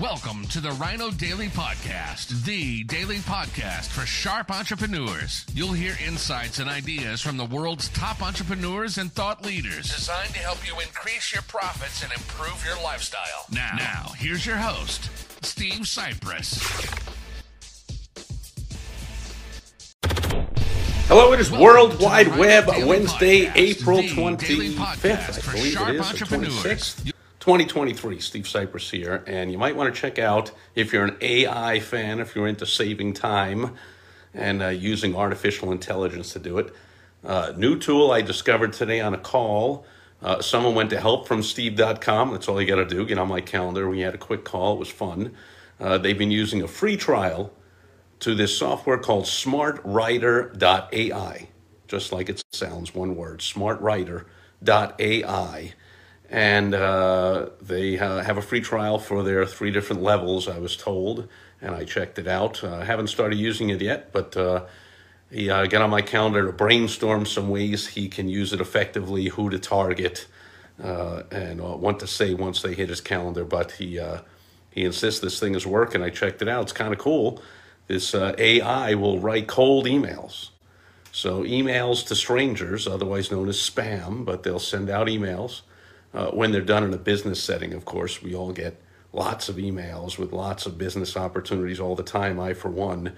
Welcome to the Rhino Daily Podcast, the daily podcast for sharp entrepreneurs. You'll hear insights and ideas from the world's top entrepreneurs and thought leaders, designed to help you increase your profits and improve your lifestyle. Now, now here's your host, Steve Sipress. Hello, it is Welcome World Wide Web, Wednesday, April the 25th, I for believe sharp it is, or entrepreneurs. 26th, 2023. Steve Sipress here, and you might want to check out if you're an AI fan, if you're into saving time and uh, using artificial intelligence to do it. Uh, new tool I discovered today on a call. Uh, someone went to help from steve.com. That's all you got to do. Get on my calendar. We had a quick call. It was fun. Uh, they've been using a free trial to this software called smartwriter.ai, just like it sounds, one word, smartwriter.ai. And uh, they uh, have a free trial for their three different levels, I was told, and I checked it out. Uh, I haven't started using it yet, but uh, he uh, got on my calendar to brainstorm some ways he can use it effectively, who to target, uh, and uh, what to say once they hit his calendar. But he uh, he insists this thing is working. I checked it out. It's kind of cool. This uh, AI will write cold emails. So emails to strangers, otherwise known as spam, but they'll send out emails uh, when they're done in a business setting. Of course, we all get lots of emails with lots of business opportunities all the time. I, for one,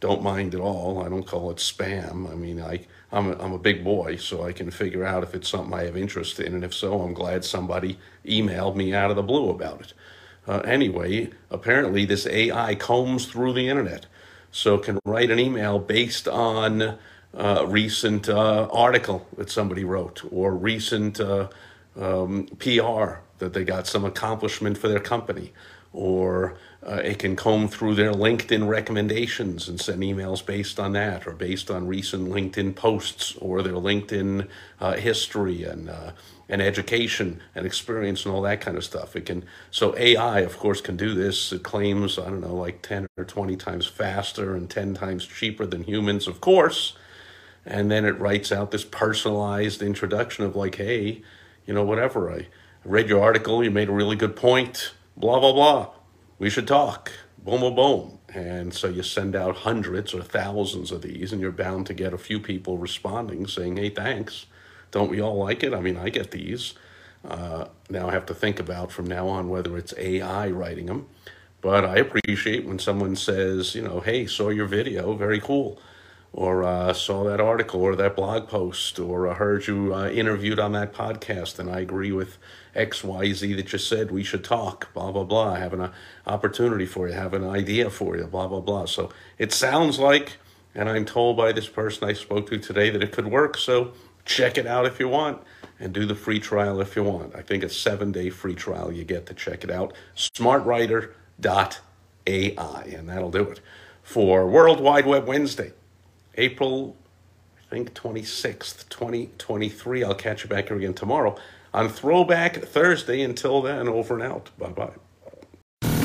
don't mind at all. I don't call it spam. I mean, I I'm a, I'm a big boy, so I can figure out if it's something I have interest in, and if so, I'm glad somebody emailed me out of the blue about it. Uh, anyway, apparently this AI combs through the internet, so can write an email based on uh, recent uh, article that somebody wrote or recent uh, um, PR that they got some accomplishment for their company, or uh, it can comb through their LinkedIn recommendations and send emails based on that, or based on recent LinkedIn posts, or their LinkedIn uh, history and uh, and education and experience and all that kind of stuff. It can so AI, of course, can do this. It claims I don't know, like ten or twenty times faster and ten times cheaper than humans, of course and then it writes out this personalized introduction of like hey you know whatever. I read your article you made a really good point blah blah blah. We should talk. Boom boom boom. And so you send out hundreds or thousands of these and you're bound to get a few people responding saying hey thanks. Don't we all like it? I mean i get these. Uh, now i have to think about from now on whether it's ai writing them but i appreciate when someone says you know hey saw your video. Very cool or uh, saw that article or that blog post or uh, heard you uh, interviewed on that podcast and I agree with XYZ that you said we should talk, blah, blah, blah. I have an opportunity for you, have an idea for you, blah, blah, blah. So it sounds like, and I'm told by this person I spoke to today that it could work. So check it out if you want and do the free trial if you want. I think a seven day free trial you get to check it out. Smartwriter.ai, and that'll do it for World Wide Web Wednesday. April, I think 26th, 2023. I'll catch you back here again tomorrow on Throwback Thursday. Until then, over and out. Bye bye.